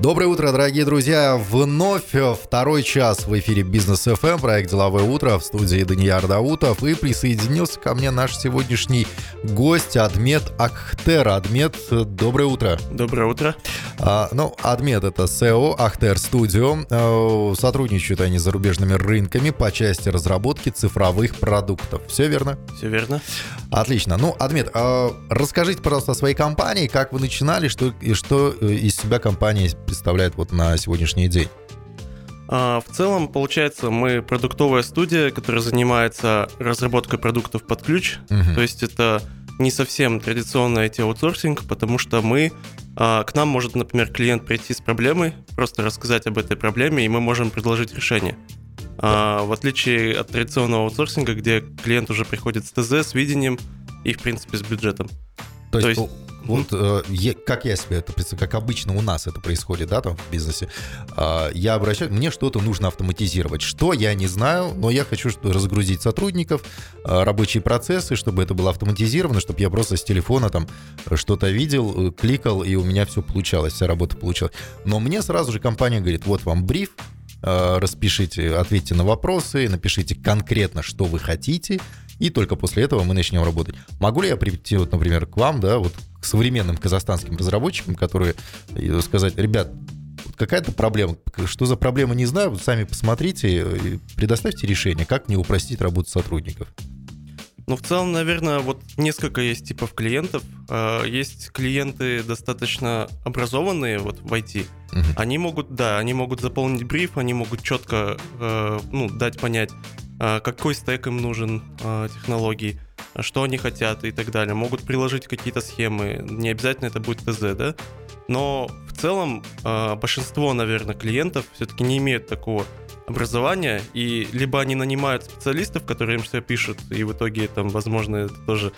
Доброе утро, дорогие друзья! Вновь второй час в эфире Бизнес FM, проект «Деловое утро» в студии Данияр Даутов. И присоединился ко мне наш сегодняшний гость Адмет Ахтер. Адмет, доброе утро. Доброе утро. А, ну, Адмет — это SEO Ахтер Studio. А, сотрудничают они с зарубежными рынками по части разработки цифровых продуктов. Все верно? Все верно. Отлично. Ну, Адмет, а, расскажите, пожалуйста, о своей компании, как вы начинали, что, и что э, из себя компания представляет вот на сегодняшний день? А, в целом, получается, мы продуктовая студия, которая занимается разработкой продуктов под ключ. Угу. То есть это не совсем традиционный IT-аутсорсинг, потому что мы а, к нам может, например, клиент прийти с проблемой, просто рассказать об этой проблеме, и мы можем предложить решение. А, в отличие от традиционного аутсорсинга, где клиент уже приходит с ТЗ, с видением и, в принципе, с бюджетом. То, То есть, есть вот э, я, как я себе это представляю, как обычно у нас это происходит, да, там в бизнесе, э, я обращаюсь, мне что-то нужно автоматизировать. Что, я не знаю, но я хочу что разгрузить сотрудников, э, рабочие процессы, чтобы это было автоматизировано, чтобы я просто с телефона там что-то видел, э, кликал, и у меня все получалось, вся работа получалась. Но мне сразу же компания говорит, вот вам бриф, э, распишите, ответьте на вопросы, напишите конкретно, что вы хотите, и только после этого мы начнем работать. Могу ли я прийти, вот, например, к вам, да, вот к современным казахстанским разработчикам, которые э, сказать, ребят, какая-то проблема, что за проблема, не знаю, сами посмотрите, предоставьте решение, как мне упростить работу сотрудников. Ну, в целом, наверное, вот несколько есть типов клиентов. А, есть клиенты достаточно образованные вот в IT. Угу. Они могут, да, они могут заполнить бриф, они могут четко, э, ну, дать понять, какой стек им нужен а, технологий, что они хотят и так далее. Могут приложить какие-то схемы, не обязательно это будет ТЗ, да? Но в целом а, большинство, наверное, клиентов все-таки не имеют такого образования, и либо они нанимают специалистов, которые им все пишут, и в итоге там, возможно, это тоже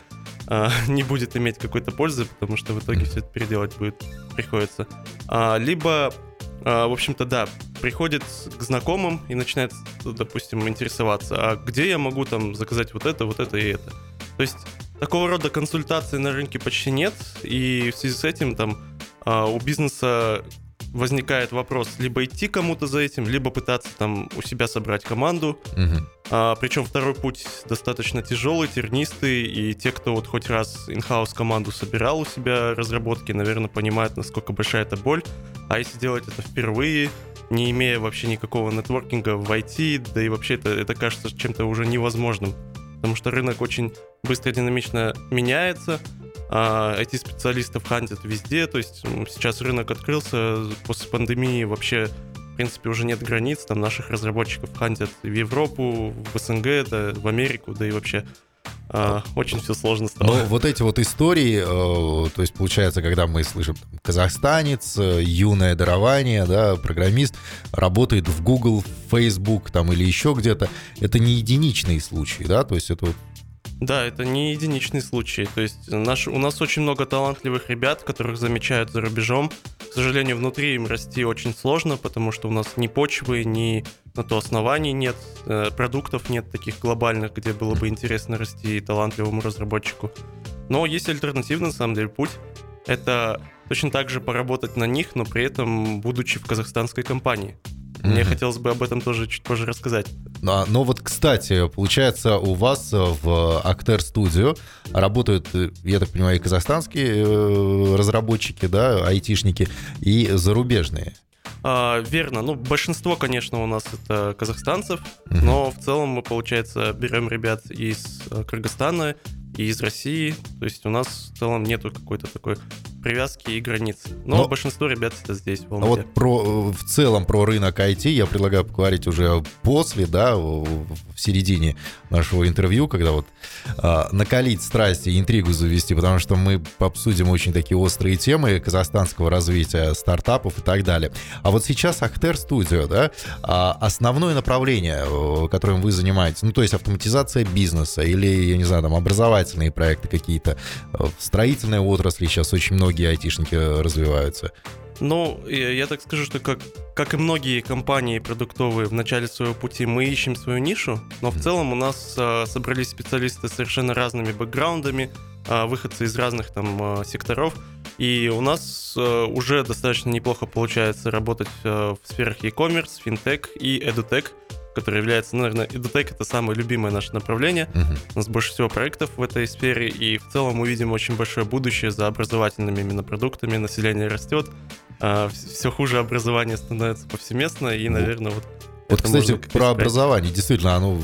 не будет иметь какой-то пользы, потому что в итоге все это переделать будет приходится. либо а, в общем-то, да, приходит к знакомым и начинает, допустим, интересоваться, а где я могу там заказать вот это, вот это и это. То есть такого рода консультаций на рынке почти нет, и в связи с этим там а, у бизнеса возникает вопрос либо идти кому-то за этим, либо пытаться там у себя собрать команду. Угу. А, причем второй путь достаточно тяжелый, тернистый, и те, кто вот хоть раз инхаус команду собирал у себя разработки, наверное, понимают, насколько большая это боль. А если делать это впервые, не имея вообще никакого нетворкинга в IT, да и вообще это, это кажется чем-то уже невозможным. Потому что рынок очень быстро, динамично меняется, а эти специалистов хантят везде, то есть сейчас рынок открылся, после пандемии вообще в принципе уже нет границ, там наших разработчиков хантят в Европу, в СНГ, да, в Америку, да и вообще а, очень все сложно стало. Но вот эти вот истории, э, то есть получается, когда мы слышим там, казахстанец, э, юное дарование, да, программист, работает в Google, Facebook там или еще где-то, это не единичные случаи, да, то есть это да, это не единичный случай. То есть наш, у нас очень много талантливых ребят, которых замечают за рубежом. К сожалению, внутри им расти очень сложно, потому что у нас ни почвы, ни на то оснований нет, э, продуктов нет таких глобальных, где было бы интересно расти талантливому разработчику. Но есть альтернативный, на самом деле, путь. Это точно так же поработать на них, но при этом будучи в казахстанской компании. Мне mm-hmm. хотелось бы об этом тоже чуть позже рассказать. А, но вот, кстати, получается, у вас в Acter Studio работают, я так понимаю, и казахстанские э, разработчики, да, айтишники, и зарубежные. А, верно. Ну, большинство, конечно, у нас это казахстанцев, uh-huh. но в целом мы, получается, берем ребят из э, Кыргызстана, и из России. То есть у нас в целом нету какой-то такой привязки и границ. Но, Но большинство ребят это здесь, в А вот про, в целом про рынок IT я предлагаю поговорить уже после, да, в, середине нашего интервью, когда вот а, накалить страсти и интригу завести, потому что мы обсудим очень такие острые темы казахстанского развития стартапов и так далее. А вот сейчас Ахтер Studio, да, а, основное направление, которым вы занимаетесь, ну, то есть автоматизация бизнеса или, я не знаю, там, образовательные проекты какие-то, в строительной отрасли сейчас очень многие айтишники развиваются. Ну, я так скажу, что как, как и многие компании продуктовые в начале своего пути, мы ищем свою нишу, но в целом у нас а, собрались специалисты с совершенно разными бэкграундами, а, выходцы из разных там секторов. И у нас уже достаточно неплохо получается работать в сферах e-commerce, финтех и edutech который является, ну, наверное, EduTech — это самое любимое наше направление. Uh-huh. У нас больше всего проектов в этой сфере, и в целом мы видим очень большое будущее за образовательными именно продуктами. Население растет, а, все хуже образование становится повсеместно, и, наверное, вот вот, кстати, про образование. Действительно, оно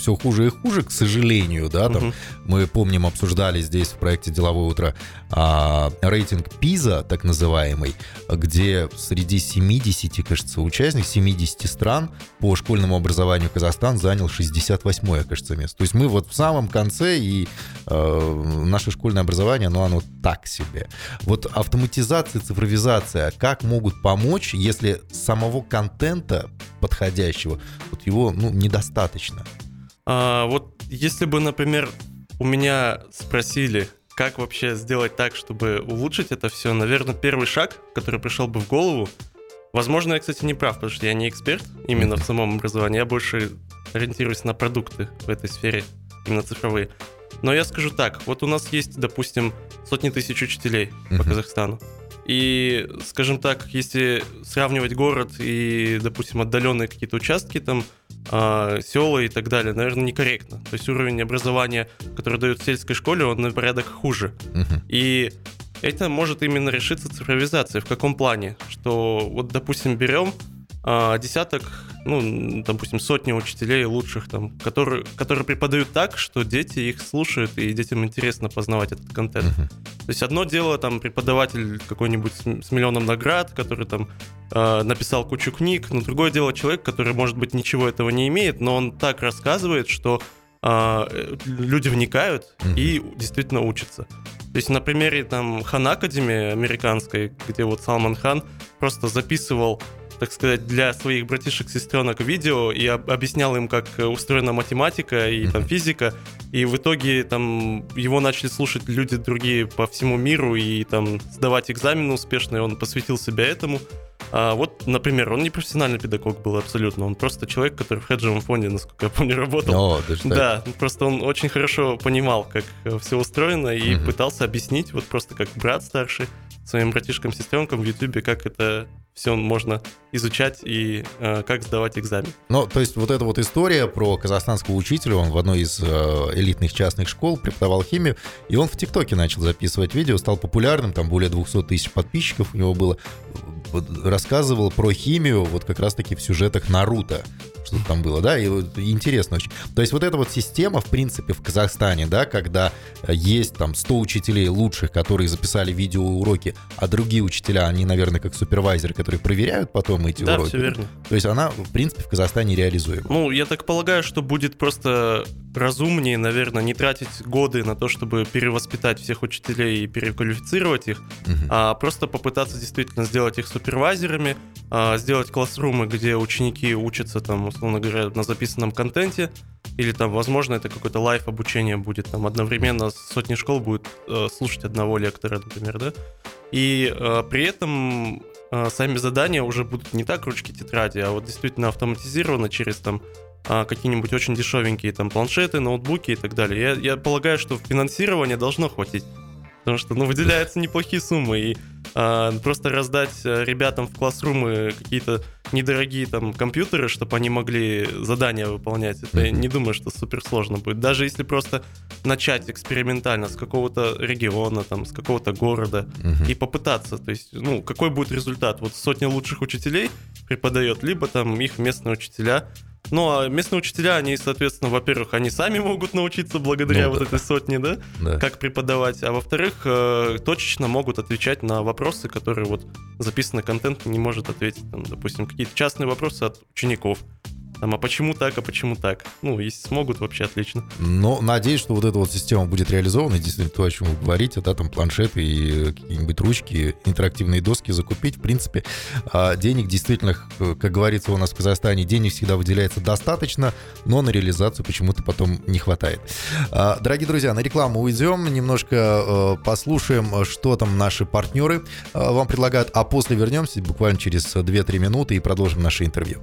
все хуже и хуже, к сожалению, да, там угу. мы помним, обсуждали здесь в проекте «Деловое утро» а, рейтинг ПИЗа, так называемый, где среди 70, кажется, участников, 70 стран по школьному образованию Казахстан занял 68 кажется, место. То есть мы вот в самом конце, и э, наше школьное образование, ну, оно так себе. Вот автоматизация, цифровизация, как могут помочь, если самого контента подходящего, вот его, ну, недостаточно? А, вот если бы, например, у меня спросили, как вообще сделать так, чтобы улучшить это все, наверное, первый шаг, который пришел бы в голову, возможно, я, кстати, не прав, потому что я не эксперт именно в самом образовании, я больше ориентируюсь на продукты в этой сфере, именно цифровые. Но я скажу так, вот у нас есть, допустим, сотни тысяч учителей по Казахстану. И, скажем так, если сравнивать город и, допустим, отдаленные какие-то участки, там, э, села и так далее, наверное, некорректно. То есть уровень образования, который дают в сельской школе, он на порядок хуже. Uh-huh. И это может именно решиться цифровизацией. В каком плане? Что вот, допустим, берем а, десяток, ну, допустим, сотни учителей лучших, там, которые, которые преподают так, что дети их слушают, и детям интересно познавать этот контент. Uh-huh. То есть одно дело, там, преподаватель какой-нибудь с миллионом наград, который там э, написал кучу книг, но другое дело человек, который, может быть, ничего этого не имеет, но он так рассказывает, что э, люди вникают uh-huh. и действительно учатся. То есть на примере там Хан Академии американской, где вот Салман Хан просто записывал так сказать, для своих братишек-сестренок видео и об, объяснял им, как устроена математика и там физика. И в итоге там его начали слушать люди другие по всему миру и там сдавать экзамены успешно, и он посвятил себя этому. А вот, например, он не профессиональный педагог был абсолютно, он просто человек, который в хеджевом фонде, насколько я помню, работал. О, даже да, просто он очень хорошо понимал, как все устроено и угу. пытался объяснить, вот просто как брат старший, своим братишкам-сестренкам в Ютубе, как это все можно изучать и э, как сдавать экзамен. Ну, то есть вот эта вот история про казахстанского учителя, он в одной из э, элитных частных школ преподавал химию, и он в ТикТоке начал записывать видео, стал популярным, там более 200 тысяч подписчиков у него было, рассказывал про химию вот как раз-таки в сюжетах Наруто что там было, да, и, и интересно очень. То есть вот эта вот система, в принципе, в Казахстане, да, когда э, есть там 100 учителей лучших, которые записали видеоуроки, а другие учителя, они, наверное, как супервайзеры, которые проверяют потом эти да, уроки. Да, все верно. То есть она, в принципе, в Казахстане реализуема. Ну, я так полагаю, что будет просто разумнее, наверное, не тратить годы на то, чтобы перевоспитать всех учителей и переквалифицировать их, угу. а просто попытаться действительно сделать их супервайзерами, а, сделать классрумы, где ученики учатся там, условно говоря, на записанном контенте, или там, возможно, это какое-то лайф обучение будет, там одновременно сотни школ будет э, слушать одного лектора, например, да, и э, при этом э, сами задания уже будут не так ручки тетради, а вот действительно автоматизировано через там а, какие-нибудь очень дешевенькие там планшеты, ноутбуки и так далее. Я, я полагаю, что финансирование должно хватить. Потому что, ну, выделяются неплохие суммы, и просто раздать э, ребятам в классрумы какие-то недорогие там компьютеры, чтобы они могли задания выполнять, это я не думаю, что супер сложно будет. Даже если просто начать экспериментально с какого-то региона, там, с какого-то города и попытаться, то есть, ну, какой будет результат? Вот сотня лучших учителей преподает, либо там их местные учителя ну, а местные учителя, они, соответственно, во-первых, они сами могут научиться благодаря ну, вот да. этой сотне, да, да, как преподавать, а во-вторых, э, точечно могут отвечать на вопросы, которые вот записанный контент не может ответить, там, допустим, какие-то частные вопросы от учеников. Там, а почему так, а почему так? Ну, если смогут, вообще отлично. Но надеюсь, что вот эта вот система будет реализована, действительно то, о чем вы говорите, да, там планшеты и какие-нибудь ручки, интерактивные доски закупить, в принципе, а, денег действительно, как говорится у нас в Казахстане, денег всегда выделяется достаточно, но на реализацию почему-то потом не хватает. А, дорогие друзья, на рекламу уйдем, немножко э, послушаем, что там наши партнеры э, вам предлагают, а после вернемся буквально через 2-3 минуты и продолжим наше интервью.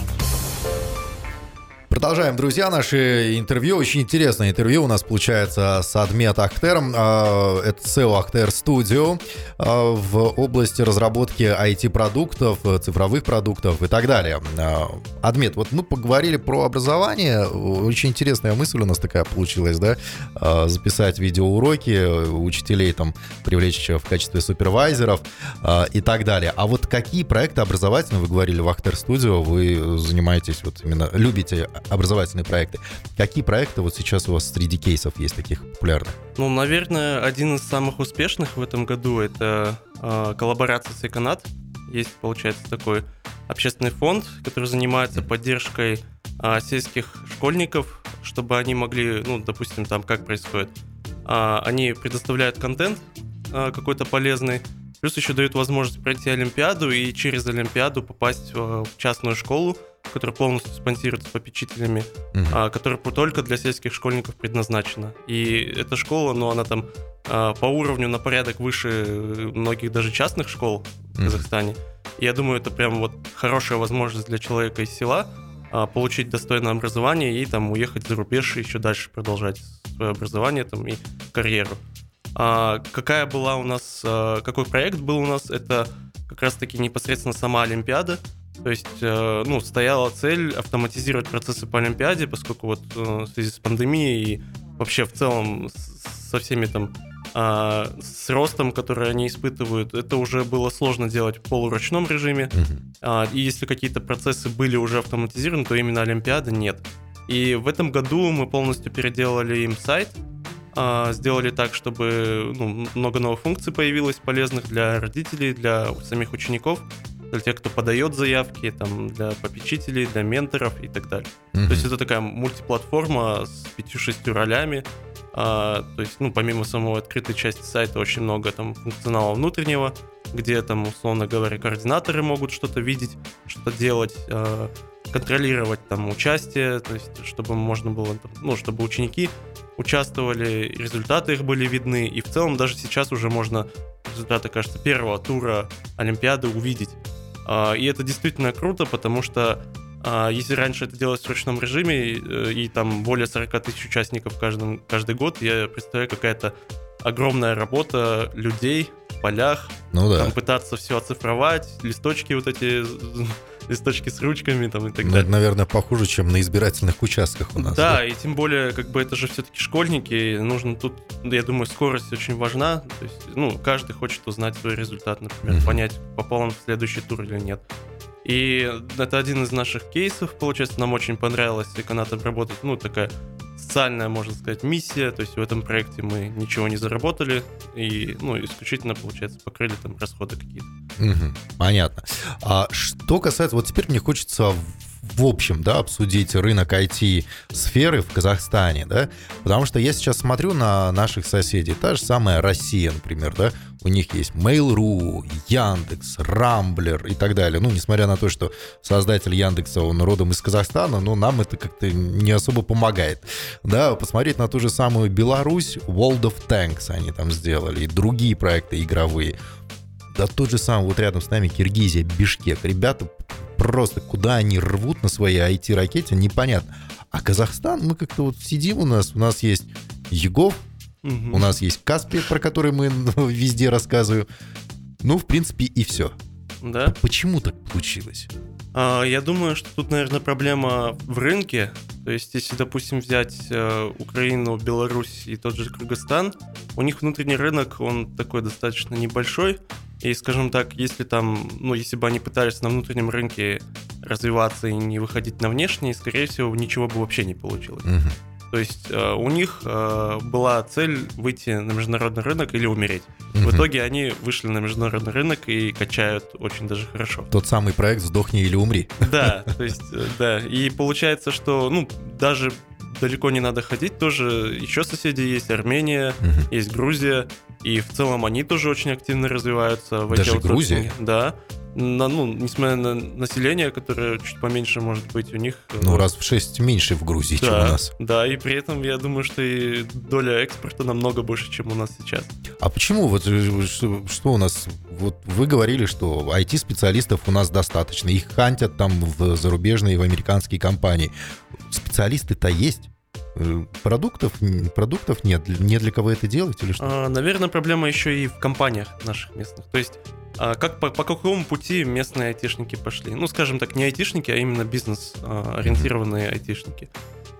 Продолжаем, друзья, наше интервью. Очень интересное интервью у нас получается с Адмет Ахтером. А, это SEO Ахтер Studio а, в области разработки IT-продуктов, цифровых продуктов и так далее. А, Адмет, вот мы поговорили про образование. Очень интересная мысль у нас такая получилась, да? Записать видеоуроки, учителей там привлечь в качестве супервайзеров и так далее. А вот какие проекты образовательные, вы говорили, в Ахтер Studio вы занимаетесь, вот именно любите образовательные проекты. Какие проекты вот сейчас у вас среди кейсов есть таких популярных? Ну, наверное, один из самых успешных в этом году это э, коллаборация с Эконат. Есть, получается, такой общественный фонд, который занимается поддержкой э, сельских школьников, чтобы они могли, ну, допустим, там как происходит. Э, они предоставляют контент э, какой-то полезный, плюс еще дают возможность пройти Олимпиаду и через Олимпиаду попасть в частную школу, которая полностью спонсируется попечителями, угу. а, которая только для сельских школьников предназначена. И эта школа, ну, она там а, по уровню на порядок выше многих даже частных школ в угу. Казахстане. И я думаю, это прям вот хорошая возможность для человека из села а, получить достойное образование и там уехать за рубеж и еще дальше продолжать свое образование там и карьеру. А, какая была у нас, а, какой проект был у нас? Это как раз-таки непосредственно сама Олимпиада. То есть, э, ну, стояла цель автоматизировать процессы по Олимпиаде, поскольку вот э, в связи с пандемией и вообще в целом со всеми там а, с ростом, который они испытывают, это уже было сложно делать в полуручном режиме. Uh-huh. И если какие-то процессы были уже автоматизированы, то именно Олимпиада нет. И в этом году мы полностью переделали им сайт, а, сделали так, чтобы ну, много новых функций появилось полезных для родителей, для самих учеников для тех, кто подает заявки, там, для попечителей, для менторов и так далее. Mm-hmm. То есть это такая мультиплатформа с пятью-шестью ролями. А, то есть, ну, помимо самой открытой части сайта, очень много там функционала внутреннего, где там, условно говоря, координаторы могут что-то видеть, что-то делать, а, контролировать там участие, то есть, чтобы можно было, ну, чтобы ученики участвовали, результаты их были видны, и в целом даже сейчас уже можно результаты, кажется, первого тура Олимпиады увидеть. А, и это действительно круто, потому что а, если раньше это делалось в ручном режиме, э, и, там более 40 тысяч участников каждым, каждый год, я представляю, какая-то огромная работа людей в полях, ну да. там пытаться все оцифровать, листочки вот эти листочки с ручками там и так ну, далее. Это, наверное, похуже, чем на избирательных участках у нас. Да, да? и тем более, как бы это же все-таки школьники, нужно тут, я думаю, скорость очень важна. То есть, ну, каждый хочет узнать свой результат, например, mm-hmm. понять, попал он в следующий тур или нет. И это один из наших кейсов, получается, нам очень понравилось Эконат обработать, ну, такая социальная, можно сказать, миссия, то есть в этом проекте мы ничего не заработали и, ну, исключительно, получается, покрыли там расходы какие-то. Угу, понятно. А что касается, вот теперь мне хочется в общем, да, обсудить рынок IT-сферы в Казахстане, да, потому что я сейчас смотрю на наших соседей, та же самая Россия, например, да, у них есть Mail.ru, Яндекс, Рамблер и так далее. Ну, несмотря на то, что создатель Яндекса, он родом из Казахстана, но нам это как-то не особо помогает. Да, посмотреть на ту же самую Беларусь, World of Tanks они там сделали, и другие проекты игровые. Да тот же самый вот рядом с нами Киргизия, Бишкек. Ребята просто куда они рвут на своей IT-ракете, непонятно. А Казахстан, мы как-то вот сидим у нас, у нас есть Егов, угу. у нас есть Каспий, про который мы везде рассказываем. Ну, в принципе, и все. Да. Почему так получилось? А, я думаю, что тут, наверное, проблема в рынке. То есть, если, допустим, взять э, Украину, Беларусь и тот же Кыргызстан, у них внутренний рынок, он такой достаточно небольшой. И, скажем так, если там, ну, если бы они пытались на внутреннем рынке развиваться и не выходить на внешний, скорее всего, ничего бы вообще не получилось. Угу. То есть э, у них э, была цель выйти на международный рынок или умереть. Угу. В итоге они вышли на международный рынок и качают очень даже хорошо. Тот самый проект «Сдохни или умри». Да, то есть, э, да. И получается, что, ну, даже далеко не надо ходить, тоже еще соседи есть, Армения, угу. есть Грузия, И в целом они тоже очень активно развиваются в Даже Грузия? Да. На, ну, несмотря на население, которое чуть поменьше может быть, у них... Ну, раз в 6 меньше в Грузии, да, чем у нас. Да, и при этом я думаю, что и доля экспорта намного больше, чем у нас сейчас. А почему? Вот что, что у нас... Вот вы говорили, что IT-специалистов у нас достаточно. Их хантят там в зарубежные, в американские компании. Специалисты-то есть. Э, продуктов, продуктов нет. Не для кого это делать или что? А, наверное, проблема еще и в компаниях наших местных. То есть а как, по, по какому пути местные айтишники пошли? Ну, скажем так, не айтишники, а именно бизнес-ориентированные айтишники.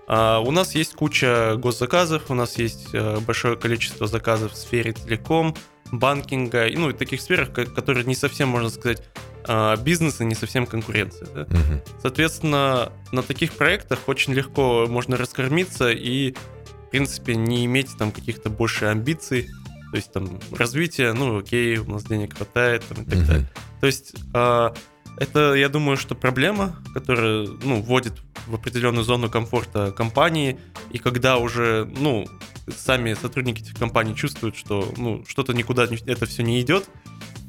А у нас есть куча госзаказов, у нас есть э, большое количество заказов в сфере телеком, банкинга, ну и таких сферах, которые не совсем, можно сказать, а, бизнес и не совсем конкуренция. Да? Угу. Соответственно, на таких проектах очень легко можно раскормиться и, в принципе, не иметь там каких-то больше амбиций, то есть там развитие, ну окей, у нас денег хватает там, и так uh-huh. далее. То есть э, это, я думаю, что проблема, которая ну, вводит в определенную зону комфорта компании, и когда уже, ну, сами сотрудники этих компаний чувствуют, что ну, что-то никуда это все не идет,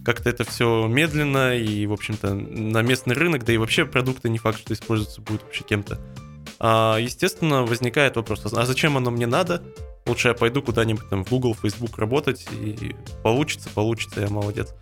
как-то это все медленно, и, в общем-то, на местный рынок, да и вообще продукты не факт, что используются будут вообще кем-то. А, естественно, возникает вопрос, а зачем оно мне надо? лучше я пойду куда-нибудь там в Google, Facebook работать, и получится, получится, я молодец.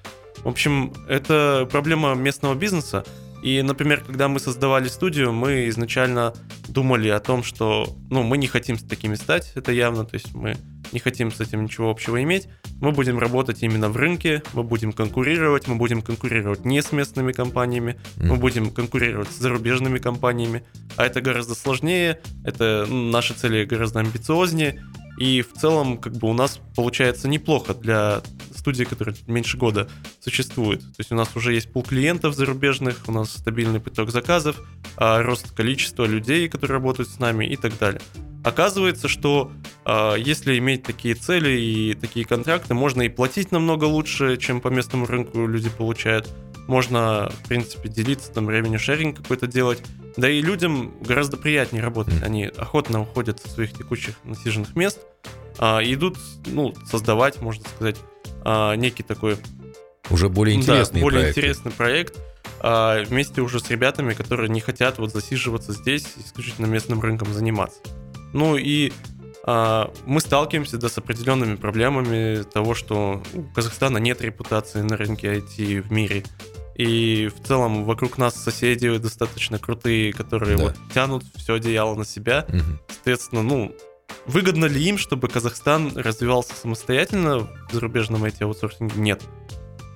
В общем, это проблема местного бизнеса. И, например, когда мы создавали студию, мы изначально думали о том, что ну, мы не хотим с такими стать, это явно, то есть мы не хотим с этим ничего общего иметь. Мы будем работать именно в рынке, мы будем конкурировать, мы будем конкурировать не с местными компаниями, мы будем конкурировать с зарубежными компаниями, а это гораздо сложнее, это наши цели гораздо амбициознее, и в целом, как бы у нас получается неплохо для студии, которая меньше года существует. То есть у нас уже есть пул клиентов зарубежных, у нас стабильный поток заказов, а, рост количества людей, которые работают с нами и так далее. Оказывается, что э, если иметь такие цели и такие контракты, можно и платить намного лучше, чем по местному рынку люди получают. Можно, в принципе, делиться, там, времени шеринг какой-то делать. Да и людям гораздо приятнее работать. Они охотно уходят со своих текущих насиженных мест, а, идут, ну, создавать, можно сказать, а, некий такой... Уже более интересный да, более проект. интересный проект, вместе уже с ребятами, которые не хотят вот засиживаться здесь, исключительно местным рынком заниматься. Ну и а, мы сталкиваемся да, с определенными проблемами того, что у Казахстана нет репутации на рынке IT в мире. И в целом вокруг нас соседи достаточно крутые, которые да. вот тянут все одеяло на себя. Угу. Соответственно, ну, выгодно ли им, чтобы Казахстан развивался самостоятельно в зарубежном IT-аутсорсинге? Нет.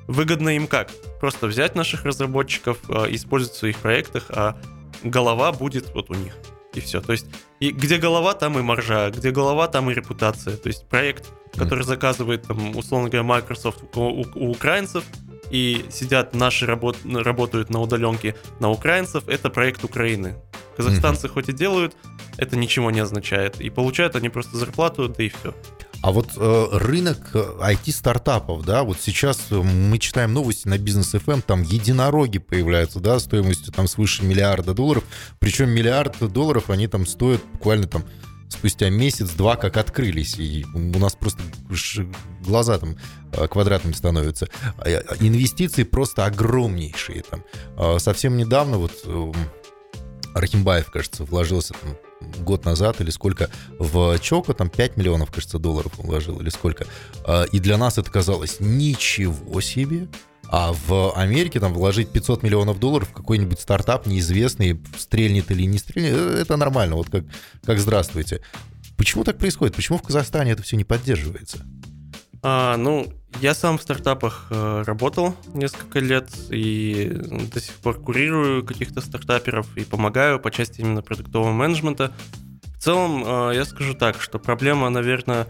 Выгодно им как? Просто взять наших разработчиков, а, использовать в своих проектах, а голова будет вот у них. И все. То есть, и где голова, там и маржа, где голова, там и репутация. То есть проект, который заказывает, там, условно говоря, Microsoft у, у, у украинцев, и сидят наши работ, работают на удаленке на украинцев, это проект Украины. Казахстанцы mm-hmm. хоть и делают, это ничего не означает. И получают они просто зарплату, да и все. А вот э, рынок IT-стартапов, да, вот сейчас мы читаем новости на бизнес FM, там единороги появляются, да, стоимостью там свыше миллиарда долларов, причем миллиард долларов они там стоят буквально там спустя месяц-два как открылись, и у нас просто глаза там э, квадратными становятся. А, инвестиции просто огромнейшие там. А, совсем недавно вот эм, Архимбаев, кажется, вложился там год назад или сколько в Чоко, там 5 миллионов, кажется, долларов вложил или сколько. И для нас это казалось ничего себе. А в Америке там вложить 500 миллионов долларов в какой-нибудь стартап неизвестный, стрельнет или не стрельнет, э, это нормально, вот как, как здравствуйте. Почему так происходит? Почему в Казахстане это все не поддерживается? А, ну, я сам в стартапах э, работал несколько лет и до сих пор курирую каких-то стартаперов и помогаю по части именно продуктового менеджмента. В целом, э, я скажу так, что проблема, наверное,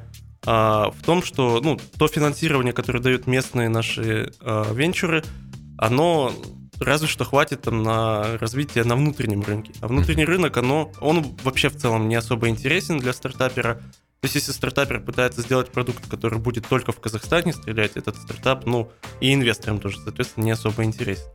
а, в том, что ну, то финансирование, которое дают местные наши венчуры, оно разве что хватит там на развитие на внутреннем рынке. А внутренний рынок, оно, он вообще в целом не особо интересен для стартапера. То есть, если стартапер пытается сделать продукт, который будет только в Казахстане стрелять, этот стартап, ну, и инвесторам тоже, соответственно, не особо интересен.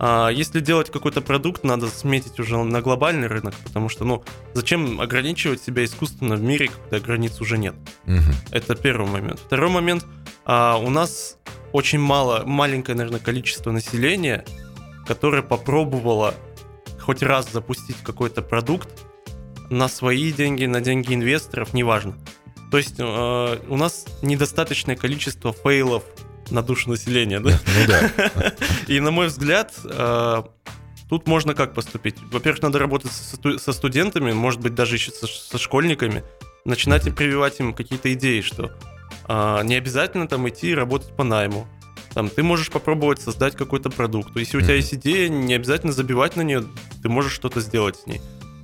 А если делать какой-то продукт, надо сметить уже на глобальный рынок, потому что, ну, зачем ограничивать себя искусственно в мире, когда границ уже нет? Угу. Это первый момент. Второй момент, А у нас очень мало, маленькое, наверное, количество населения, которое попробовало хоть раз запустить какой-то продукт на свои деньги, на деньги инвесторов, неважно. То есть э, у нас недостаточное количество фейлов на душу населения, да? Ну да. И на мой взгляд, э, тут можно как поступить? Во-первых, надо работать со студентами, может быть, даже еще со школьниками, начинать и прививать им какие-то идеи, что э, не обязательно там идти и работать по найму. Там, ты можешь попробовать создать какой-то продукт. Если у тебя есть идея, не обязательно забивать на нее, ты можешь что-то сделать с ней.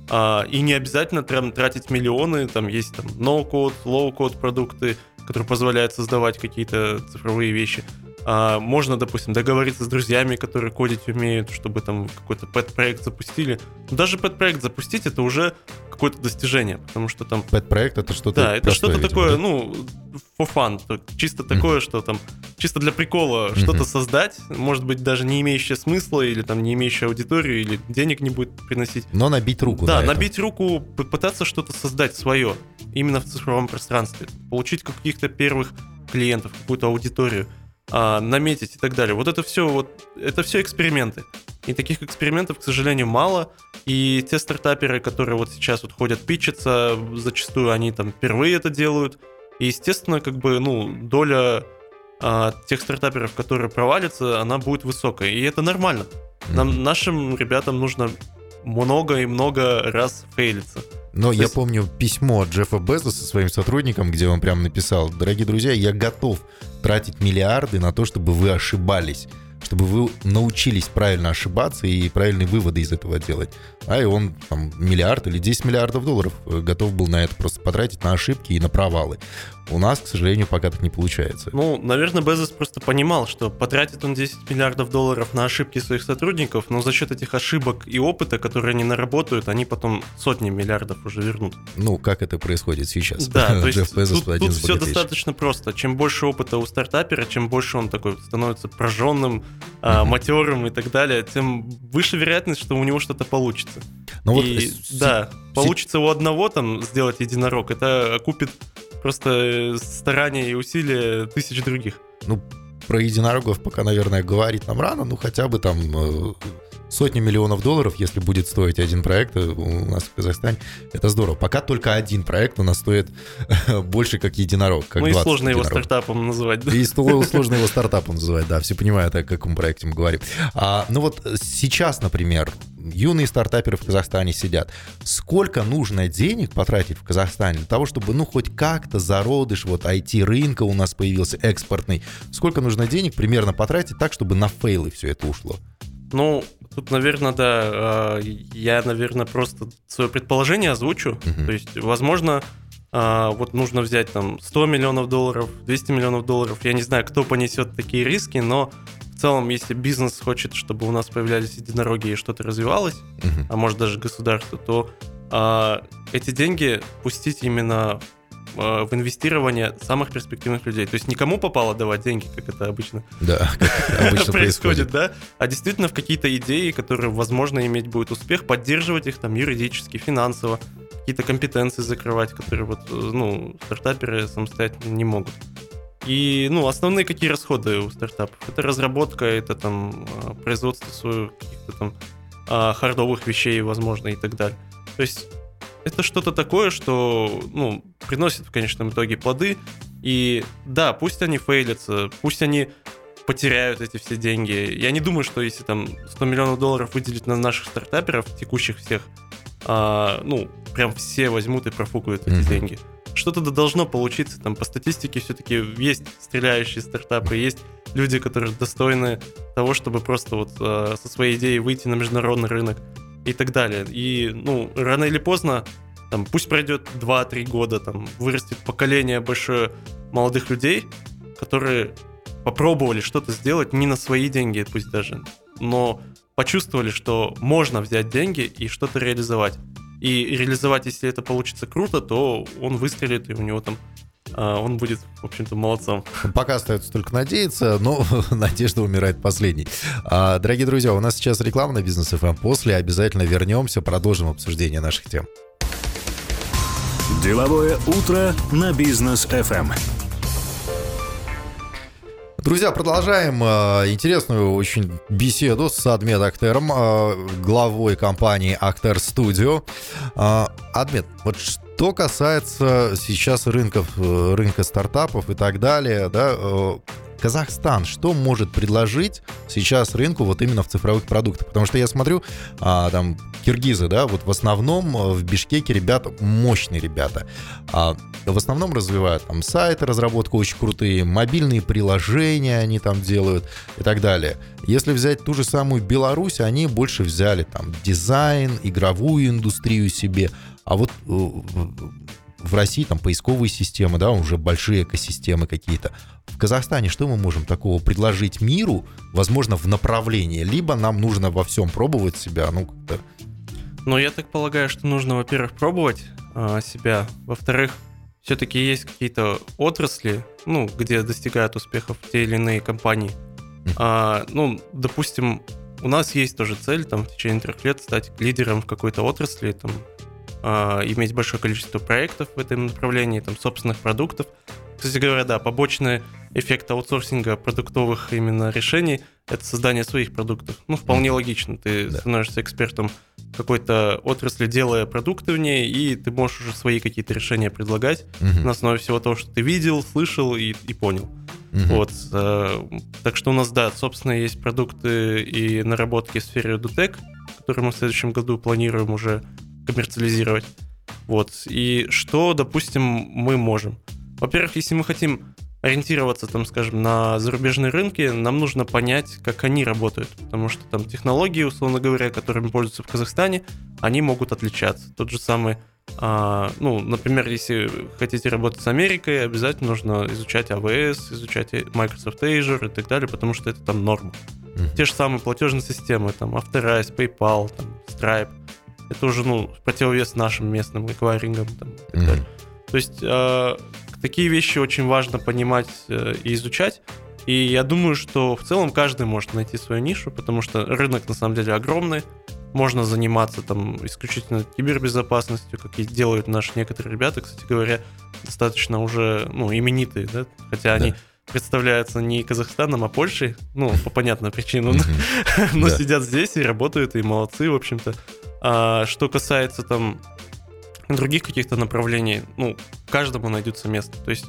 А, и не обязательно прям тратить миллионы, там есть там no-code, low-code продукты, которые позволяют создавать какие-то цифровые вещи. А, можно, допустим, договориться с друзьями, которые кодить умеют, чтобы там какой-то пэт-проект запустили. Но даже пэт-проект запустить это уже какое-то достижение, потому что там... Пэт-проект это что-то Да, это что-то такое, да? ну, for fun, чисто такое, mm-hmm. что там, чисто для прикола mm-hmm. что-то создать, может быть, даже не имеющее смысла, или там не имеющее аудиторию, или денег не будет приносить. Но набить руку. Да, набить руку, попытаться что-то создать свое, именно в цифровом пространстве, получить каких-то первых клиентов, какую-то аудиторию а, наметить и так далее. Вот это все, вот, это все эксперименты. И таких экспериментов, к сожалению, мало. И те стартаперы, которые вот сейчас вот ходят пичиться, зачастую они там впервые это делают. И, естественно, как бы, ну, доля а, тех стартаперов, которые провалятся, она будет высокой. И это нормально. Нам, нашим ребятам нужно много и много раз фейлиться. Но То я есть... помню письмо Джеффа Безоса своим сотрудникам, где он прям написал, дорогие друзья, я готов тратить миллиарды на то, чтобы вы ошибались чтобы вы научились правильно ошибаться и правильные выводы из этого делать. А и он там миллиард или 10 миллиардов долларов э, готов был на это просто потратить на ошибки и на провалы. У нас, к сожалению, пока так не получается. Ну, наверное, Безос просто понимал, что потратит он 10 миллиардов долларов на ошибки своих сотрудников, но за счет этих ошибок и опыта, которые они наработают, они потом сотни миллиардов уже вернут. Ну, как это происходит сейчас? Да, то есть Безос тут, тут все достаточно просто. Чем больше опыта у стартапера, чем больше он такой становится прожженным, mm-hmm. матерым и так далее, тем выше вероятность, что у него что-то получится. Ну, и вот, да, с... получится у одного там сделать единорог, это окупит просто старания и усилия тысяч других. Ну, про единорогов пока, наверное, говорить нам рано, ну хотя бы там э, сотни миллионов долларов, если будет стоить один проект э, у нас в Казахстане, это здорово. Пока только один проект у нас стоит больше как единорог. Как ну и сложно единорог. его стартапом называть. Да? И сложно его стартапом называть, да, все понимают, о каком проекте мы говорим. А, ну вот сейчас, например, юные стартаперы в Казахстане сидят. Сколько нужно денег потратить в Казахстане для того, чтобы, ну, хоть как-то зародыш, вот IT-рынка у нас появился, экспортный. Сколько нужно денег примерно потратить так, чтобы на фейлы все это ушло? Ну, тут, наверное, да, а, я, наверное, просто свое предположение озвучу. Uh-huh. То есть, возможно, а, вот нужно взять там 100 миллионов долларов, 200 миллионов долларов. Я не знаю, кто понесет такие риски, но в целом, если бизнес хочет, чтобы у нас появлялись единороги и что-то развивалось, uh-huh. а может даже государство, то а, эти деньги пустить именно в инвестирование самых перспективных людей. То есть никому попало давать деньги, как это обычно, да, как обычно происходит, да, а действительно в какие-то идеи, которые, возможно, иметь будет успех, поддерживать их там юридически, финансово, какие-то компетенции закрывать, которые вот, э, ну, стартаперы самостоятельно не могут. И, ну, основные какие расходы у стартапов? Это разработка, это там э, производство каких-то там а, хардовых вещей, возможно, и так далее. То есть это что-то такое, что, ну, приносит в конечном итоге плоды. И да, пусть они фейлятся, пусть они потеряют эти все деньги. Я не думаю, что если там 100 миллионов долларов выделить на наших стартаперов, текущих всех, а, ну, прям все возьмут и профукают эти mm-hmm. деньги. Что-то должно получиться. Там по статистике все-таки есть стреляющие стартапы, есть люди, которые достойны того, чтобы просто вот а, со своей идеей выйти на международный рынок и так далее. И, ну, рано или поздно, там, пусть пройдет 2-3 года, там, вырастет поколение большое молодых людей, которые попробовали что-то сделать не на свои деньги, пусть даже, но почувствовали, что можно взять деньги и что-то реализовать. И реализовать, если это получится круто, то он выстрелит, и у него там он будет, в общем-то, молодцом. Пока остается только надеяться, но надежда умирает последней. А, дорогие друзья, у нас сейчас реклама на бизнес FM. После обязательно вернемся, продолжим обсуждение наших тем. Деловое утро на бизнес FM. Друзья, продолжаем э, интересную очень беседу с Адмет Актером, э, главой компании Актер Studio. Э, Адмет, вот что касается сейчас рынков, э, рынка стартапов и так далее, да, э, Казахстан что может предложить сейчас рынку вот именно в цифровых продуктах? Потому что я смотрю, а, там, киргизы, да, вот в основном э, в Бишкеке ребята, мощные ребята. А, в основном развивают там сайты, разработку очень крутые, мобильные приложения они там делают и так далее. Если взять ту же самую Беларусь, они больше взяли там дизайн, игровую индустрию себе. А вот э, в России там поисковые системы, да, уже большие экосистемы какие-то. В Казахстане что мы можем такого предложить миру, возможно, в направлении? Либо нам нужно во всем пробовать себя, ну, как-то... Ну, я так полагаю, что нужно, во-первых, пробовать э, себя, во-вторых, все-таки есть какие-то отрасли, ну, где достигают успехов те или иные компании. А, ну, допустим, у нас есть тоже цель там в течение трех лет стать лидером в какой-то отрасли, там а, иметь большое количество проектов в этом направлении, там, собственных продуктов. Кстати говоря, да, побочный эффект аутсорсинга продуктовых именно решений — это создание своих продуктов. Ну, вполне логично. Ты да. становишься экспертом какой-то отрасли, делая продукты в ней, и ты можешь уже свои какие-то решения предлагать угу. на основе всего того, что ты видел, слышал и, и понял. Угу. Вот, э, так что у нас, да, собственно, есть продукты и наработки в сфере EduTech, которые мы в следующем году планируем уже коммерциализировать. Вот. И что, допустим, мы можем? Во-первых, если мы хотим ориентироваться, там, скажем, на зарубежные рынки, нам нужно понять, как они работают, потому что там технологии, условно говоря, которыми пользуются в Казахстане, они могут отличаться. Тот же самый, а, ну, например, если хотите работать с Америкой, обязательно нужно изучать AWS, изучать Microsoft Azure и так далее, потому что это там норма. Mm-hmm. Те же самые платежные системы, там, Authorize, PayPal, там, Stripe – это уже, ну, противовес нашим местным эквайрингам там, и так mm-hmm. То есть э, такие вещи очень важно понимать э, и изучать. И я думаю, что в целом каждый может найти свою нишу, потому что рынок на самом деле огромный. Можно заниматься там исключительно кибербезопасностью, как и делают наши некоторые ребята, кстати говоря, достаточно уже ну, именитые, да? хотя да. они представляются не Казахстаном, а Польшей, ну, по понятным причинам, но сидят здесь и работают, и молодцы, в общем-то. А что касается там других каких-то направлений, ну, каждому найдется место. То есть,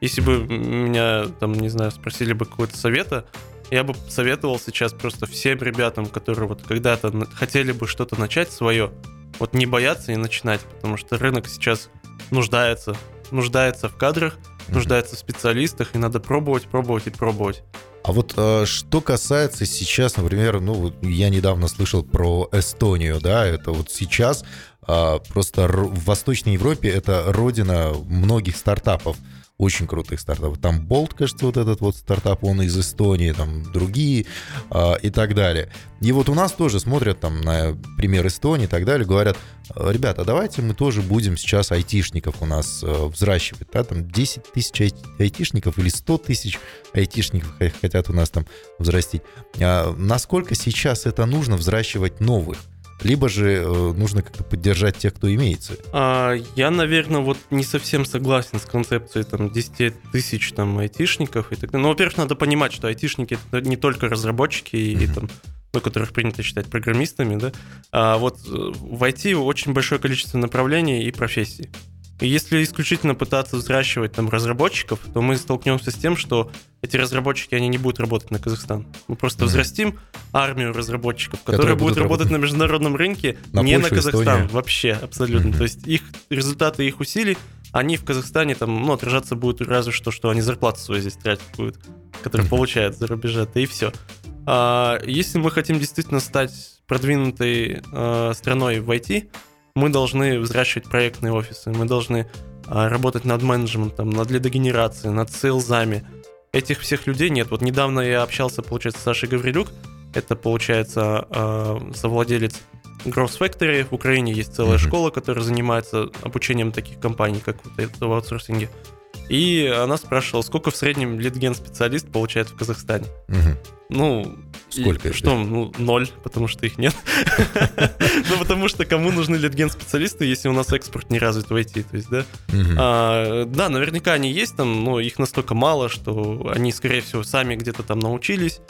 если бы меня, там, не знаю, спросили бы какого-то совета, я бы советовал сейчас просто всем ребятам, которые вот когда-то хотели бы что-то начать свое, вот не бояться и начинать, потому что рынок сейчас нуждается, нуждается в кадрах, нуждается в специалистах, и надо пробовать, пробовать и пробовать. А вот э, что касается сейчас, например, ну, я недавно слышал про Эстонию, да, это вот сейчас э, просто в Восточной Европе это родина многих стартапов очень крутых стартапов. Там Болт, кажется, вот этот вот стартап, он из Эстонии, там другие э, и так далее. И вот у нас тоже смотрят там на пример Эстонии и так далее, говорят, ребята, давайте мы тоже будем сейчас айтишников у нас э, взращивать. Да? Там 10 тысяч айтишников или 100 тысяч айтишников хотят у нас там взрастить. А насколько сейчас это нужно взращивать новых? Либо же э, нужно как-то поддержать тех, кто имеется. А, я, наверное, вот не совсем согласен с концепцией там 10 тысяч там айтишников и так далее. Ну, во-первых, надо понимать, что айтишники это не только разработчики и, и там ну, которых принято считать программистами, да, а вот э, в IT очень большое количество направлений и профессий. И если исключительно пытаться взращивать там разработчиков, то мы столкнемся с тем, что эти разработчики, они не будут работать на Казахстан. Мы просто mm-hmm. взрастим армию разработчиков, которые, которые будут работать на международном рынке, на не Польшу, на Казахстан Эстонию. вообще, абсолютно. Mm-hmm. То есть их результаты их усилий, они в Казахстане там, ну, отражаться будут разве что, что они зарплату свою здесь тратить будут, которые mm-hmm. получают за рубежа, да и все. А, если мы хотим действительно стать продвинутой э, страной в IT, мы должны взращивать проектные офисы, мы должны а, работать над менеджментом, над лидогенерацией, над сейлзами. Этих всех людей нет. Вот недавно я общался, получается, с Сашей Гаврилюк, это, получается, а, совладелец Growth Factory. В Украине есть целая mm-hmm. школа, которая занимается обучением таких компаний, как вот это в аутсорсинге. И она спрашивала, сколько в среднем лидген специалист получает в Казахстане. Mm-hmm. Ну, Сколько? И, что, ну, ноль, потому что их нет. Ну, потому что кому нужны литген-специалисты, если у нас экспорт не развит в IT, то есть, да? А, да, наверняка они есть там, но их настолько мало, что они, скорее всего, сами где-то там научились.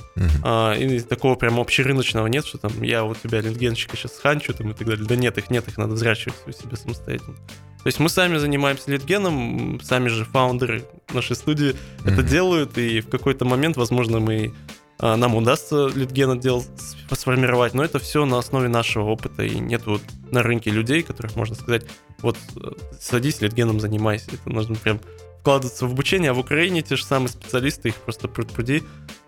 А, и такого прям общерыночного нет, что там я вот тебя литгенщика сейчас ханчу там и так далее. Да нет, их нет, их надо взращивать у себя самостоятельно. То есть мы сами занимаемся литгеном, сами же фаундеры нашей студии это делают, и в какой-то момент, возможно, мы нам удастся литген отдел сформировать, но это все на основе нашего опыта, и нет вот на рынке людей, которых можно сказать, вот э, садись, литгеном занимайся, это нужно прям вкладываться в обучение, а в Украине те же самые специалисты, их просто пруд-пруди,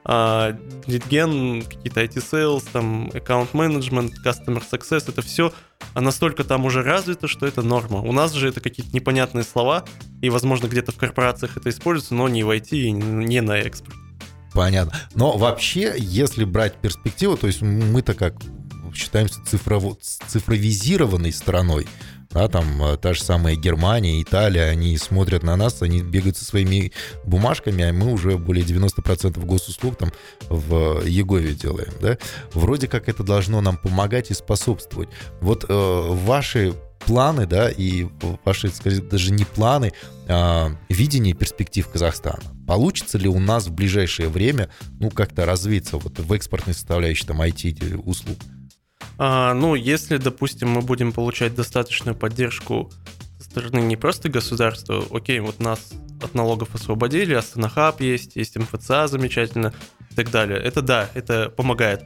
а, литген, какие-то IT-sales, там, аккаунт management, customer success, это все настолько там уже развито, что это норма. У нас же это какие-то непонятные слова, и, возможно, где-то в корпорациях это используется, но не в IT и не на экспорт. Понятно. Но вообще, если брать перспективу, то есть мы-то как считаемся цифрово, цифровизированной страной, да, там э, та же самая Германия, Италия, они смотрят на нас, они бегают со своими бумажками, а мы уже более 90% госуслуг там в Егове делаем, да. Вроде как это должно нам помогать и способствовать. Вот э, ваши планы, да, и ваши, сказать, даже не планы, а видение перспектив Казахстана. Получится ли у нас в ближайшее время, ну, как-то развиться вот в экспортной составляющей там IT-услуг? А, ну, если, допустим, мы будем получать достаточную поддержку со стороны не просто государства, окей, вот нас от налогов освободили, Астанахаб есть, есть МФЦА замечательно так далее. Это да, это помогает.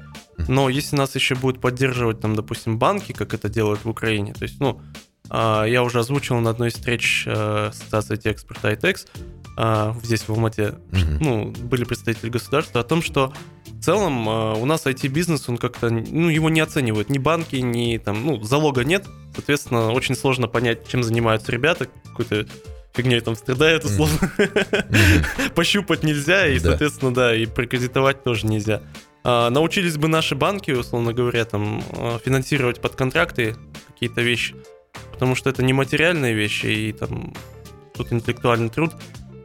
Но если нас еще будут поддерживать, там, допустим, банки, как это делают в Украине, то есть, ну, а, я уже озвучил на одной из встреч э, Ассоциации Техэкспорта ITEX, а, здесь в Алмате, mm-hmm. ну, были представители государства, о том, что в целом а, у нас IT-бизнес, он как-то, ну, его не оценивают ни банки, ни там, ну, залога нет, соответственно, очень сложно понять, чем занимаются ребята, какой-то фигней там страдают, условно. Mm-hmm. Пощупать нельзя, и, соответственно, да, и прокредитовать тоже нельзя. А, научились бы наши банки, условно говоря, там, а, финансировать под контракты какие-то вещи, потому что это не материальные вещи, и там тут интеллектуальный труд,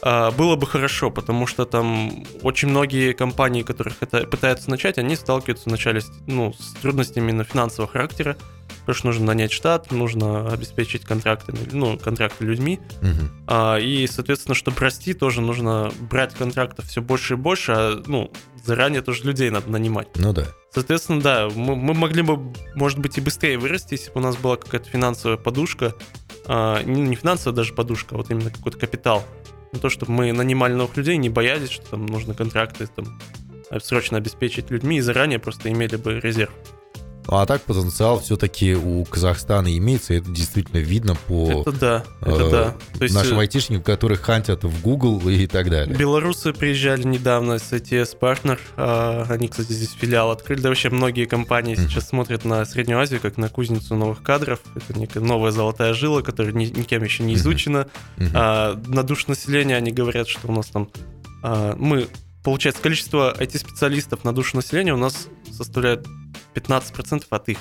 было бы хорошо, потому что там очень многие компании, которых это пытаются начать, они сталкиваются вначале с, ну, с трудностями именно финансового характера, потому что нужно нанять штат, нужно обеспечить контрактами, ну, контракты людьми, угу. а, и, соответственно, чтобы расти, тоже нужно брать контрактов все больше и больше, а, ну, заранее тоже людей надо нанимать. Ну да. Соответственно, да, мы, мы могли бы, может быть, и быстрее вырасти, если бы у нас была какая-то финансовая подушка, а, не, не финансовая даже подушка, а вот именно какой-то капитал, ну, то, чтобы мы нанимали новых людей, не боялись, что там нужно контракты там, срочно обеспечить людьми и заранее просто имели бы резерв. А так потенциал все-таки у Казахстана имеется, и это действительно видно по это да, это э, да. То есть, нашим э, айтишникам, которые хантят в Google и так далее. Белорусы приезжали недавно с ITS Partner, э, они, кстати, здесь филиал открыли, да вообще многие компании mm-hmm. сейчас смотрят на Среднюю Азию как на кузницу новых кадров, это некая новая золотая жила, которая ни, никем еще не изучена. Mm-hmm. А, на душу населения они говорят, что у нас там а, мы получается, количество IT-специалистов на душу населения у нас составляет 15% от их.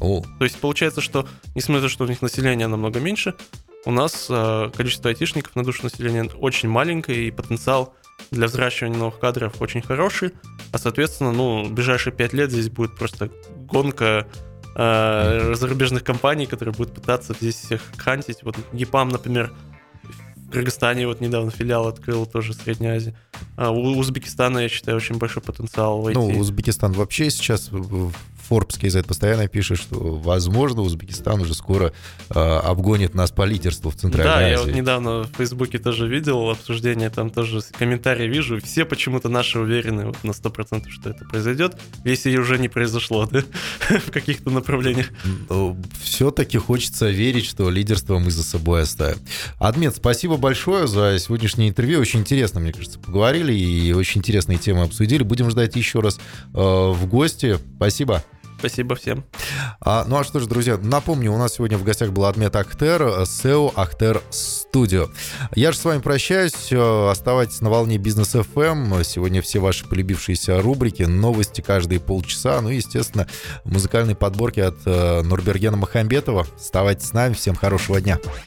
О. То есть получается, что несмотря на то, что у них население намного меньше, у нас э, количество айтишников на душу населения очень маленькое, и потенциал для взращивания новых кадров очень хороший. А, соответственно, ну, в ближайшие 5 лет здесь будет просто гонка э, зарубежных компаний, которые будут пытаться здесь всех хантить. Вот ГИПАМ, например, в Кыргызстане вот недавно филиал открыл тоже в Средней Азии. А у Узбекистана, я считаю, очень большой потенциал в IT. Ну, Узбекистан вообще сейчас Forbes KZ постоянно пишет, что, возможно, Узбекистан уже скоро э, обгонит нас по лидерству в Центральной да, Азии. Да, я вот недавно в Фейсбуке тоже видел обсуждение, там тоже комментарии вижу, все почему-то наши уверены вот на 100%, что это произойдет, если уже не произошло, да, в каких-то направлениях. Ну, Все-таки хочется верить, что лидерство мы за собой оставим. Адмет, спасибо большое за сегодняшнее интервью, очень интересно, мне кажется, поговорили и очень интересные темы обсудили. Будем ждать еще раз э, в гости. Спасибо. Спасибо всем. А, ну а что ж, друзья, напомню, у нас сегодня в гостях был Адмет Ахтер, SEO Ахтер Studio. Я же с вами прощаюсь. Оставайтесь на волне Бизнес FM. Сегодня все ваши полюбившиеся рубрики, новости каждые полчаса. Ну и, естественно, музыкальные подборки от э, Нурбергена Махамбетова. Оставайтесь с нами. Всем хорошего дня.